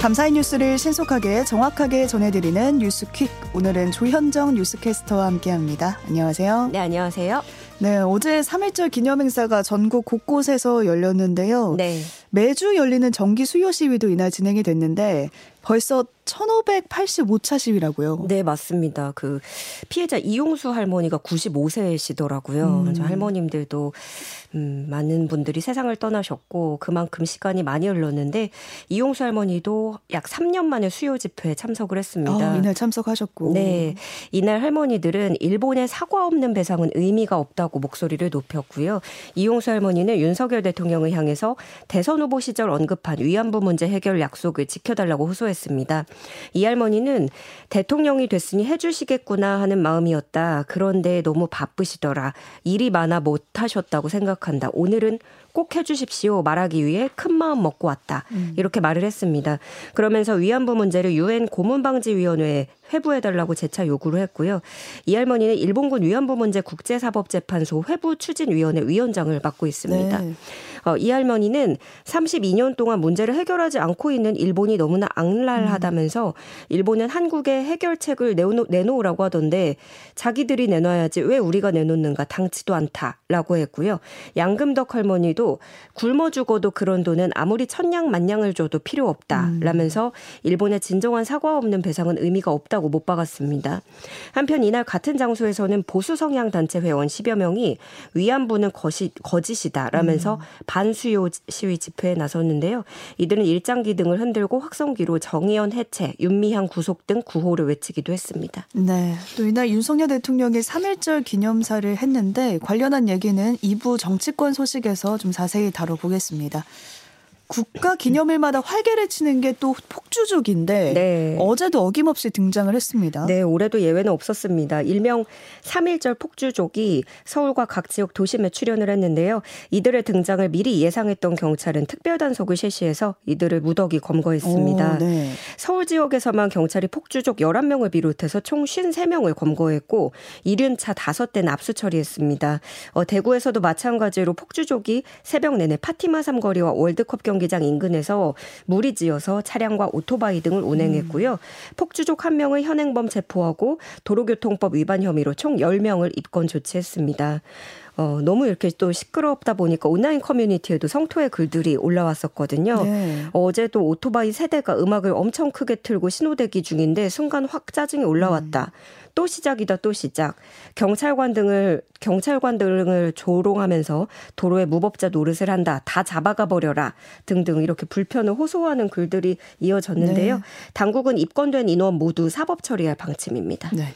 감사의 뉴스를 신속하게 정확하게 전해드리는 뉴스퀵. 오늘은 조현정 뉴스캐스터와 함께합니다. 안녕하세요. 네, 안녕하세요. 네, 어제 3.1절 기념행사가 전국 곳곳에서 열렸는데요. 네. 매주 열리는 정기 수요 시위도 이날 진행이 됐는데 벌써 1585차 시위라고요. 네, 맞습니다. 그 피해자 이용수 할머니가 95세시더라고요. 음. 할머님들도 음, 많은 분들이 세상을 떠나셨고 그만큼 시간이 많이 흘렀는데 이용수 할머니도 약 3년 만에 수요 집회에 참석을 했습니다. 아, 이날 참석하셨고. 네. 이날 할머니들은 일본의 사과 없는 배상은 의미가 없다고 목소리를 높였고요. 이용수 할머니는 윤석열 대통령을 향해서 대선 후보 시절 언급한 위안부 문제 해결 약속을 지켜달라고 호소했습니다. 이 할머니는 대통령이 됐으니 해주시겠구나 하는 마음이었다. 그런데 너무 바쁘시더라. 일이 많아 못하셨다고 생각한다. 오늘은 꼭 해주십시오 말하기 위해 큰 마음 먹고 왔다. 음. 이렇게 말을 했습니다. 그러면서 위안부 문제를 유엔 고문방지위원회에 회부해달라고 재차 요구를 했고요. 이 할머니는 일본군 위안부 문제 국제사법재판소 회부 추진위원회 위원장을 맡고 있습니다. 네. 어, 이 할머니는 32년 동안 문제를 해결하지 않고 있는 일본이 너무나 악랄하다면서 일본은 한국에 해결책을 내놓, 내놓으라고 하던데 자기들이 내놔야지 왜 우리가 내놓는가 당치도 않다라고 했고요. 양금덕 할머니도 굶어 죽어도 그런 돈은 아무리 천냥 만냥을 줘도 필요 없다라면서 일본의 진정한 사과 없는 배상은 의미가 없다고 못 박았습니다. 한편 이날 같은 장소에서는 보수 성향 단체 회원 10여 명이 위안부는 거시, 거짓이다라면서 음. 반수요 시위 집회에 나섰는데요. 이들은 일장기 등을 흔들고 확성기로 정의연 해체, 윤미향 구속 등 구호를 외치기도 했습니다. 네. 또 이날 윤석열 대통령이 3.1절 기념사를 했는데 관련한 얘기는 2부 정치권 소식에서 좀 자세히 다뤄보겠습니다. 국가 기념일마다 활개를 치는 게 또 폭주족인데 네. 어제도 어김없이 등장을 했습니다. 네, 올해도 예외는 없었습니다. 일명 3.1절 폭주족이 서울과 각 지역 도심에 출연을 했는데요. 이들의 등장을 미리 예상했던 경찰은 특별단속을 실시해서 이들을 무더기 검거했습니다. 오, 네. 서울 지역에서만 경찰이 폭주족 11명을 비롯해서 총 53명을 검거했고 이륜차 5대는 압수 처리했습니다. 어, 대구에서도 마찬가지로 폭주족이 새벽 내내 파티마 삼거리와 월드컵 경기 경기장 인근에서 무리지어서 차량과 오토바이 등을 운행했고요. 음. 폭주족 한 명을 현행범 체포하고 도로교통법 위반 혐의로 총 10명을 입건 조치했습니다. 어, 너무 이렇게 또 시끄럽다 보니까 온라인 커뮤니티에도 성토의 글들이 올라왔었거든요. 네. 어제도 오토바이 세대가 음악을 엄청 크게 틀고 신호대기 중인데 순간 확 짜증이 올라왔다. 음. 또 시작이다 또 시작. 경찰관 등을 경찰관 등을 조롱하면서 도로에 무법자 노릇을 한다. 다 잡아가 버려라. 등등 이렇게 불편을 호소하는 글들이 이어졌는데요. 네. 당국은 입건된 인원 모두 사법 처리할 방침입니다. 네.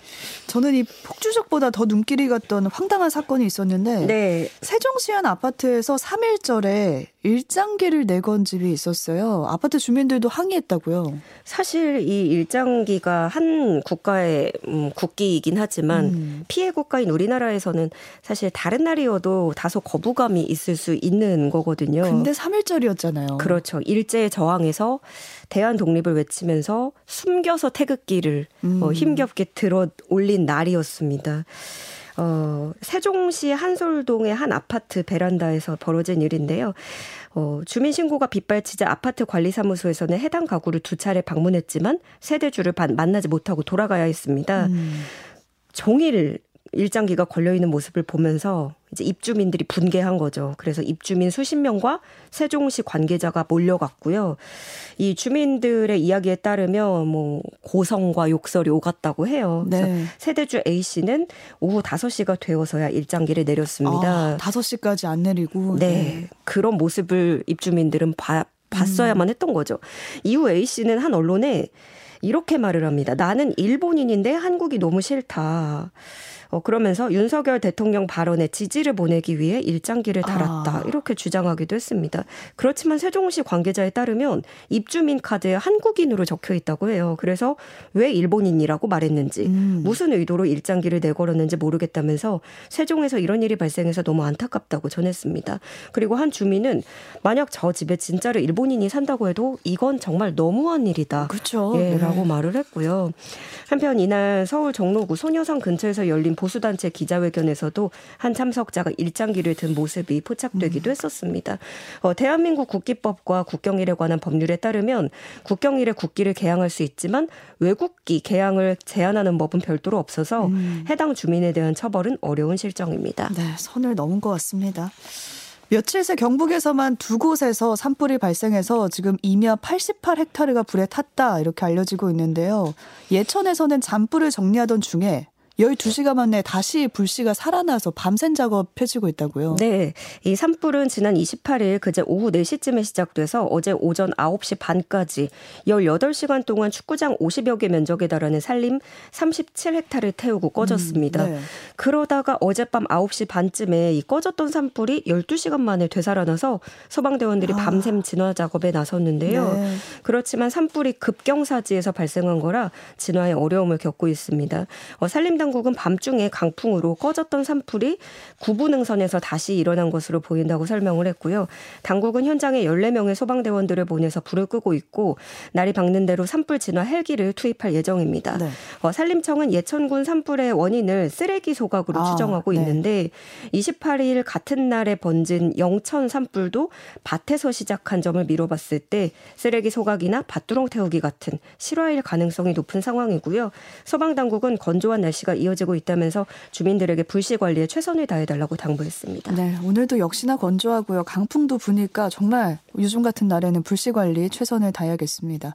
저는 이 폭주적보다 더 눈길이 갔던 황당한 사건이 있었는데 네. 세종시 한 아파트에서 3일절에 일장기를 내건 집이 있었어요. 아파트 주민들도 항의했다고요. 사실 이 일장기가 한 국가의 음, 국 기이긴 하지만 음. 피해 국가인 우리나라에서는 사실 다른 날이어도 다소 거부감이 있을 수 있는 거거든요. 근데 3일절이었잖아요. 그렇죠. 일제에 저항해서 대한 독립을 외치면서 숨겨서 태극기를 음. 어, 힘겹게 들어 올린 날이었습니다. 어, 세종시 한솔동의 한 아파트 베란다에서 벌어진 일인데요. 어, 주민신고가 빗발치자 아파트 관리사무소에서는 해당 가구를 두 차례 방문했지만 세대주를 만나지 못하고 돌아가야 했습니다. 음. 종일 일장기가 걸려있는 모습을 보면서 이제 입주민들이 분개한 거죠. 그래서 입주민 수십 명과 세종시 관계자가 몰려갔고요. 이 주민들의 이야기에 따르면 뭐 고성과 욕설이 오갔다고 해요. 그래서 네. 세대주 A 씨는 오후 5시가 되어서야 일장기를 내렸습니다. 아, 5시까지 안 내리고. 네. 네. 그런 모습을 입주민들은 봐, 봤어야만 음. 했던 거죠. 이후 A 씨는 한 언론에 이렇게 말을 합니다. 나는 일본인인데 한국이 너무 싫다. 어, 그러면서 윤석열 대통령 발언에 지지를 보내기 위해 일장기를 달았다. 아. 이렇게 주장하기도 했습니다. 그렇지만 세종시 관계자에 따르면 입주민 카드에 한국인으로 적혀 있다고 해요. 그래서 왜 일본인이라고 말했는지 음. 무슨 의도로 일장기를 내걸었는지 모르겠다면서 세종에서 이런 일이 발생해서 너무 안타깝다고 전했습니다. 그리고 한 주민은 만약 저 집에 진짜로 일본인이 산다고 해도 이건 정말 너무한 일이다. 그렇죠. 예, 라고 네. 말을 했고요. 한편 이날 서울 종로구 소녀상 근처에서 열린 보수단체 기자회견에서도 한 참석자가 일장기를 든 모습이 포착되기도 음. 했었습니다. 어, 대한민국 국기법과 국경일에 관한 법률에 따르면 국경일에 국기를 개항할 수 있지만 외국기 개항을 제한하는 법은 별도로 없어서 음. 해당 주민에 대한 처벌은 어려운 실정입니다. 네, 선을 넘은 것 같습니다. 며칠 새 경북에서만 두 곳에서 산불이 발생해서 지금 이며 88헥타르가 불에 탔다 이렇게 알려지고 있는데요. 예천에서는 잔불을 정리하던 중에 12시간 만에 다시 불씨가 살아나서 밤샘 작업 펼치고 있다고요. 네. 이 산불은 지난 28일 그제 오후 4시쯤에 시작돼서 어제 오전 9시 반까지 18시간 동안 축구장 50여 개 면적에 달하는 산림 37헥타를 태우고 꺼졌습니다. 음, 네. 그러다가 어젯밤 9시 반쯤에 이 꺼졌던 산불이 12시간 만에 되살아나서 소방대원들이 아. 밤샘 진화 작업에 나섰는데요. 네. 그렇지만 산불이 급경사지에서 발생한 거라 진화에 어려움을 겪고 있습니다. 어, 산림 당국은 밤중에 강풍으로 꺼졌던 산불이 구부능선에서 다시 일어난 것으로 보인다고 설명을 했고요. 당국은 현장에 14명의 소방대원들을 보내서 불을 끄고 있고 날이 밝는 대로 산불 진화 헬기를 투입할 예정입니다. 네. 어, 산림청은 예천군 산불의 원인을 쓰레기 소각으로 아, 추정하고 네. 있는데 28일 같은 날에 번진 영천 산불도 밭에서 시작한 점을 미뤄봤을 때 쓰레기 소각이나 밭두렁 태우기 같은 실화일 가능성이 높은 상황이고요. 소방당국은 건조한 날씨가 이어지고 있다면서 주민들에게 불씨 관리에 최선을 다해달라고 당부했습니다. 네, 오늘도 역시나 건조하고요. 강풍도 부니까 정말 요즘 같은 날에는 불씨 관리 최선을 다해야겠습니다.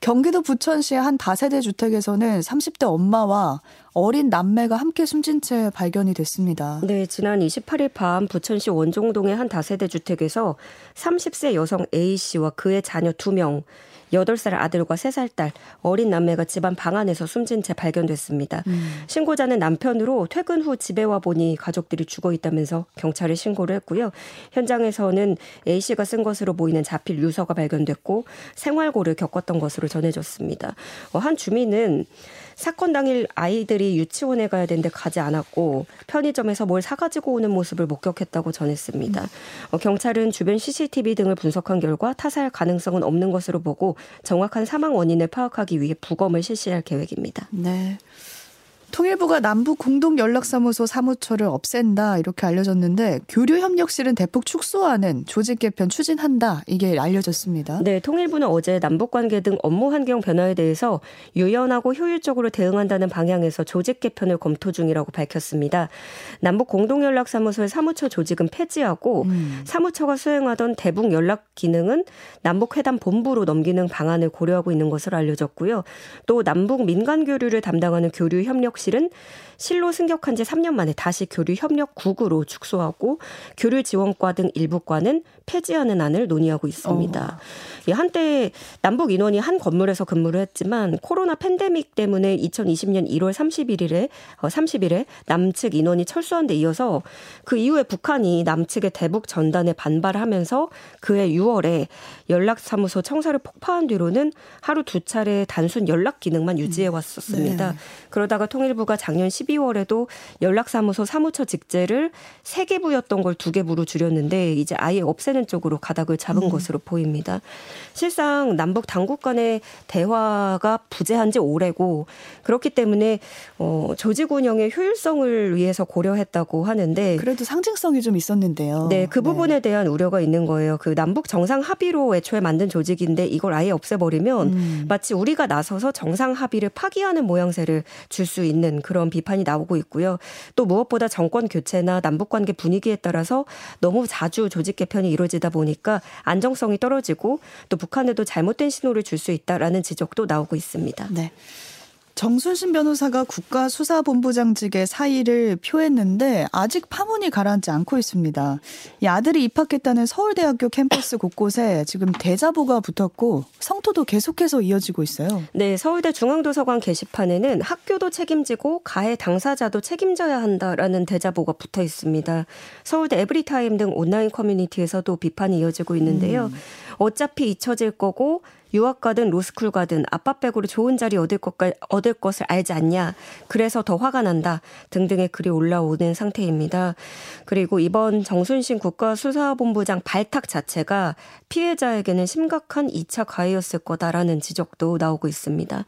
경기도 부천시의 한 다세대 주택에서는 30대 엄마와 어린 남매가 함께 숨진 채 발견이 됐습니다. 네, 지난 28일 밤 부천시 원종동의 한 다세대 주택에서 30세 여성 A 씨와 그의 자녀 2명, 8살 아들과 3살 딸 어린 남매가 집안 방 안에서 숨진 채 발견됐습니다. 음. 신고자는 남편으로 퇴근 후 집에 와 보니 가족들이 죽어 있다면서 경찰에 신고를 했고요. 현장에서는 A 씨가 쓴 것으로 보이는 자필 유서가 발견됐고 생활고를 겪었던 것으로 전해졌습니다. 어, 한 주민은 사건 당일 아이들이 유치원에 가야 되는데 가지 않았고 편의점에서 뭘 사가지고 오는 모습을 목격했다고 전했습니다. 어, 경찰은 주변 CCTV 등을 분석한 결과 타살 가능성은 없는 것으로 보고 정확한 사망 원인을 파악하기 위해 부검을 실시할 계획입니다. 네. 통일부가 남북 공동 연락사무소 사무처를 없앤다 이렇게 알려졌는데 교류 협력실은 대폭 축소하는 조직 개편 추진한다 이게 알려졌습니다. 네, 통일부는 어제 남북 관계 등 업무 환경 변화에 대해서 유연하고 효율적으로 대응한다는 방향에서 조직 개편을 검토 중이라고 밝혔습니다. 남북 공동 연락사무소의 사무처 조직은 폐지하고 음. 사무처가 수행하던 대북 연락 기능은 남북 회담 본부로 넘기는 방안을 고려하고 있는 것으로 알려졌고요. 또 남북 민간 교류를 담당하는 교류 협력 실은 실로 승격한 지 3년 만에 다시 교류 협력 국으로 축소하고 교류 지원과 등 일부 과는 폐지하는 안을 논의하고 있습니다. 어. 한때 남북 인원이 한 건물에서 근무를 했지만 코로나 팬데믹 때문에 2020년 1월 31일에 30일에 남측 인원이 철수한 데 이어서 그 이후에 북한이 남측의 대북 전단에 반발하면서 그해 6월에 연락사무소 청사를 폭파한 뒤로는 하루 두 차례 단순 연락 기능만 유지해 왔었습니다. 네. 그러다가 통일부가 작년 12 월에도 연락사무소 사무처 직제를 3개 부였던 걸 2개 부로 줄였는데 이제 아예 없애는 쪽으로 가닥을 잡은 음. 것으로 보입니다. 실상 남북 당국 간의 대화가 부재한 지 오래고 그렇기 때문에 어, 조직 운영의 효율성을 위해서 고려했다고 하는데 그래도 상징성이 좀 있었는데요. 네, 그 네. 부분에 네. 대한 우려가 있는 거예요. 그 남북 정상 합의로 애초에 만든 조직인데 이걸 아예 없애버리면 음. 마치 우리가 나서서 정상 합의를 파기하는 모양새를 줄 수 있는 그런 비판 이 나오고 있고요. 또 무엇보다 정권 교체나 남북 관계 분위기에 따라서 너무 자주 조직 개편이 이루어지다 보니까 안정성이 떨어지고 또 북한에도 잘못된 신호를 줄 수 있다라는 지적도 나오고 있습니다. 네. 정순신 변호사가 국가수사본부장직의 사의를 표했는데 아직 파문이 가라앉지 않고 있습니다. 이 아들이 입학했다는 서울대학교 캠퍼스 곳곳에 지금 대자보가 붙었고 성토도 계속해서 이어지고 있어요. 네, 서울대 중앙도서관 게시판에는 학교도 책임지고 가해 당사자도 책임져야 한다라는 대자보가 붙어 있습니다. 서울대 에브리타임 등 온라인 커뮤니티에서도 비판이 이어지고 있는데요. 음. 어차피 잊혀질 거고 유학 가든 로스쿨 가든 아빠 백으로 좋은 자리 얻을 것 얻을 것을 알지 않냐. 그래서 더 화가 난다. 등등의 글이 올라오는 상태입니다. 그리고 이번 정순신 국가수사본부장 발탁 자체가 피해자에게는 심각한 2차 가해였을 거다라는 지적도 나오고 있습니다.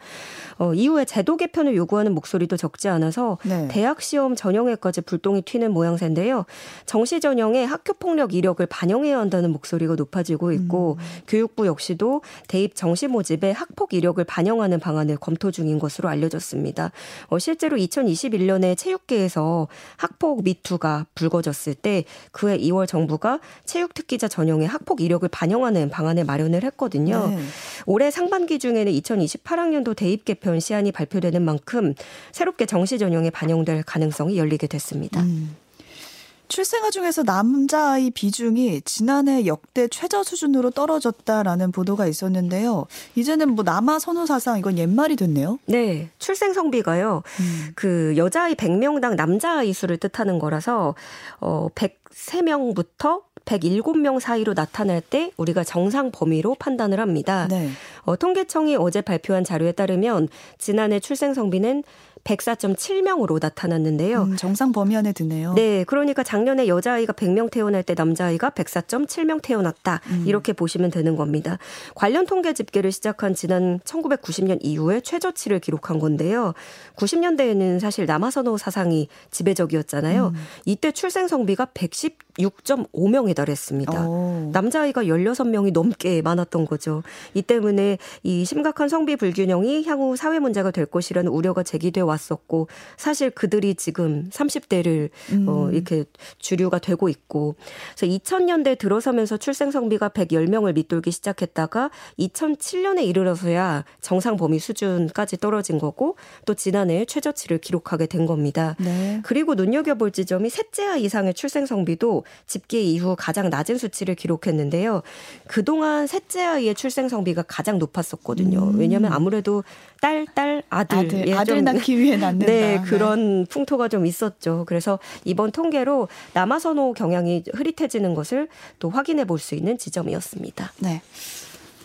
어, 이후에 제도 개편을 요구하는 목소리도 적지 않아서 네. 대학 시험 전형에까지 불똥이 튀는 모양새인데요. 정시 전형에 학교 폭력 이력을 반영해야 한다는 목소리가 높아지고 있고 음. 교육부 역시도 대입 정시 모집에 학폭 이력을 반영하는 방안을 검토 중인 것으로 알려졌습니다. 어, 실제로 2021년에 체육계에서 학폭 미투가 불거졌을 때 그해 2월 정부가 체육 특기자 전형에 학폭 이력을 반영하는 방안을 마련을 했거든요. 네. 올해 상반기 중에는 2028학년도 대입 개편 시안이 발표되는 만큼 새롭게 정시 전형에 반영될 가능성이 열리게 됐습니다. 음. 출생아 중에서 남자아이 비중이 지난해 역대 최저 수준으로 떨어졌다라는 보도가 있었는데요. 이제는 뭐 남아 선호 사상 이건 옛말이 됐네요. 네. 출생 성비가요. 음. 그 여자아이 100명당 남자아이 수를 뜻하는 거라서 어 103명부터 107명 사이로 나타날 때 우리가 정상 범위로 판단을 합니다. 네. 어, 통계청이 어제 발표한 자료에 따르면 지난해 출생 성비는 104.7명으로 나타났는데요. 음, 정상 범위 안에 드네요. 네, 그러니까 작년에 여자아이가 100명 태어날 때 남자아이가 104.7명 태어났다. 음. 이렇게 보시면 되는 겁니다. 관련 통계 집계를 시작한 지난 1990년 이후에 최저치를 기록한 건데요. 90년대에는 사실 남아선호 사상이 지배적이었잖아요. 음. 이때 출생 성비가 116.5명에 달했습니다. 오. 남자아이가 16명이 넘게 많았던 거죠. 이 때문에 이 심각한 성비 불균형이 향후 사회 문제가 될 것이라는 우려가 제기돼 왔 왔었고 사실 그들이 지금 30대를 음. 어 이렇게 주류가 되고 있고 그래서 2000년대 들어서면서 출생 성비가 110명을 밑돌기 시작했다가 2007년에 이르러서야 정상 범위 수준까지 떨어진 거고 또 지난해 최저치를 기록하게 된 겁니다. 네. 그리고 눈여겨볼 지점이 셋째 이상의 출생 성비도 집계 이후 가장 낮은 수치를 기록했는데요. 그동안 셋째 아이의 출생 성비가 가장 높았었거든요. 음. 왜냐하면 아무래도 딸, 딸, 아들. 아들, 예, 아들 낳기 위해 낳는다. 네, 그런 네. 풍토가 좀 있었죠. 그래서 이번 통계로 남아선호 경향이 흐릿해지는 것을 또 확인해 볼 수 있는 지점이었습니다. 네.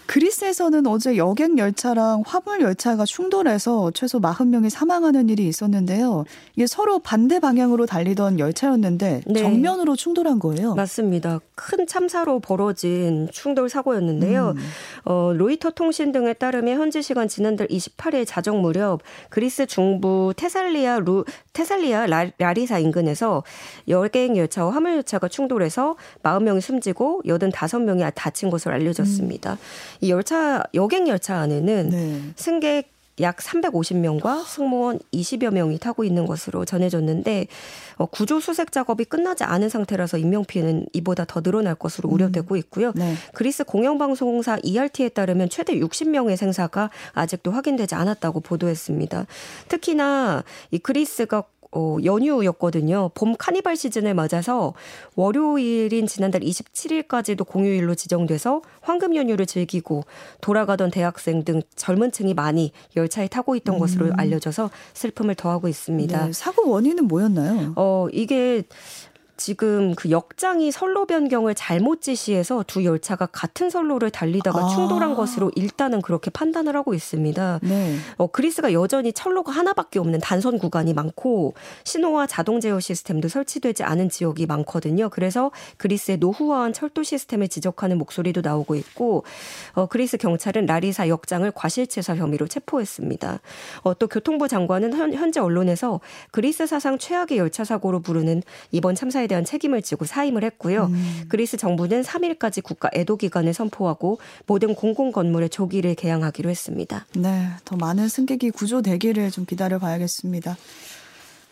그리스에서는 어제 여객 열차랑 화물 열차가 충돌해서 최소 40명이 사망하는 일이 있었는데요. 이게 서로 반대 방향으로 달리던 열차였는데 네. 정면으로 충돌한 거예요. 맞습니다. 큰 참사로 벌어진 충돌 사고였는데요. 음. 어, 로이터 통신 등에 따르면 현지 시간 지난달 28일 자정 무렵 그리스 중부 테살리아 루 테살리아 라, 라리사 인근에서 여객 열차와 화물 열차가 충돌해서 40명이 숨지고 85명이 다친 것으로 알려졌습니다. 음. 이 열차 여객 열차 안에는 네. 승객 약 350명과 승무원 20여 명이 타고 있는 것으로 전해졌는데 어, 구조 수색 작업이 끝나지 않은 상태라서 인명 피해는 이보다 더 늘어날 것으로 음. 우려되고 있고요. 네. 그리스 공영방송사 ERT에 따르면 최대 60명의 생사가 아직도 확인되지 않았다고 보도했습니다. 특히나 이 그리스가 어, 연휴였거든요. 봄 카니발 시즌을 맞아서 월요일인 지난달 27일까지도 공휴일로 지정돼서 황금 연휴를 즐기고 돌아가던 대학생 등 젊은 층이 많이 열차에 타고 있던 음. 것으로 알려져서 슬픔을 더하고 있습니다. 네, 사고 원인은 뭐였나요? 어, 이게 지금 그 역장이 선로 변경을 잘못 지시해서 두 열차가 같은 선로를 달리다가 아. 충돌한 것으로 일단은 그렇게 판단을 하고 있습니다. 네. 어, 그리스가 여전히 철로가 하나밖에 없는 단선 구간이 많고 신호와 자동 제어 시스템도 설치되지 않은 지역이 많거든요. 그래서 그리스의 노후화한 철도 시스템을 지적하는 목소리도 나오고 있고 어, 그리스 경찰은 라리사 역장을 과실치사 혐의로 체포했습니다. 어, 또 교통부 장관은 현, 현재 언론에서 그리스 사상 최악의 열차 사고로 부르는 이번 참사에 대한 책임을 지고 사임을 했고요. 음. 그리스 정부는 3일까지 국가 애도 기간을 선포하고 모든 공공 건물에 조기를 개항하기로 했습니다. 네, 더 많은 승객이 구조되기를 좀 기다려 봐야겠습니다.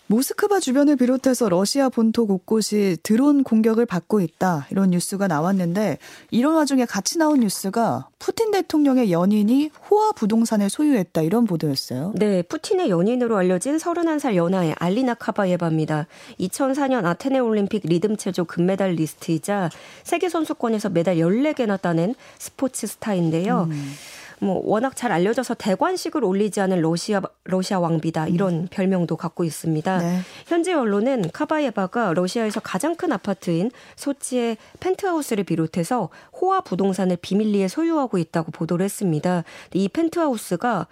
모스크바 주변을 비롯해서 러시아 본토 곳곳이 드론 공격을 받고 있다. 이런 뉴스가 나왔는데 이런 와중에 같이 나온 뉴스가 푸틴 대통령의 연인이 호화 부동산을 소유했다. 이런 보도였어요. 네, 푸틴의 연인으로 알려진 31살 연하의 알리나 카바예바입니다. 2004년 아테네 올림픽 리듬 체조 금메달 리스트이자 세계 선수권에서 메달 14개나 따낸 스포츠 스타인데요. 음. 뭐 워낙 잘 알려져서 대관식을 올리지 않은 러시아 러시아 왕비다 이런 음. 별명도 갖고 있습니다. 네. 현지 언론은 카바예바가 러시아에서 가장 큰 아파트인 소치의 펜트하우스를 비롯해서 호화 부동산을 비밀리에 소유하고 있다고 보도를 했습니다. 이 펜트하우스가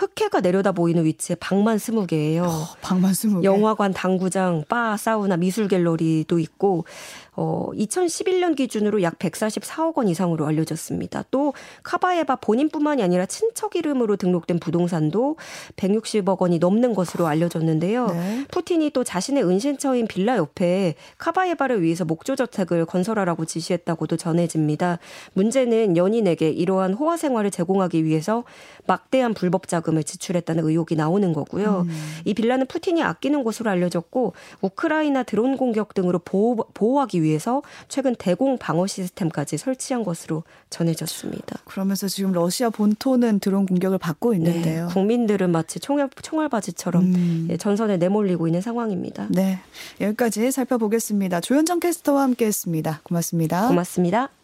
흑해가 내려다 보이는 위치에 방만 스무 개예요. 어, 방만 스무 개. 영화관, 당구장, 바, 사우나, 미술 갤러리도 있고 어 2011년 기준으로 약 144억 원 이상으로 알려졌습니다. 또 카바에바 본인뿐만이 아니라 친척 이름으로 등록된 부동산도 160억 원이 넘는 것으로 알려졌는데요. 네. 푸틴이 또 자신의 은신처인 빌라 옆에 카바에바를 위해서 목조 저택을 건설하라고 지시했다고도 전해집니다. 문제는 연인에게 이러한 호화 생활을 제공하기 위해서 막대한 불법 자금 을 지출했다는 의혹이 나오는 거고요. 음. 이 빌라는 푸틴이 아끼는 곳으로 알려졌고 우크라이나 드론 공격 등으로 보호, 보호하기 위해서 최근 대공 방어 시스템까지 설치한 것으로 전해졌습니다. 그러면서 지금 러시아 본토는 드론 공격을 받고 네, 있는데요. 네, 국민들은 마치 총알, 총알바지처럼 음. 예, 전선에 내몰리고 있는 상황입니다. 네, 여기까지 살펴보겠습니다. 조현정 캐스터와 함께했습니다. 고맙습니다. 고맙습니다.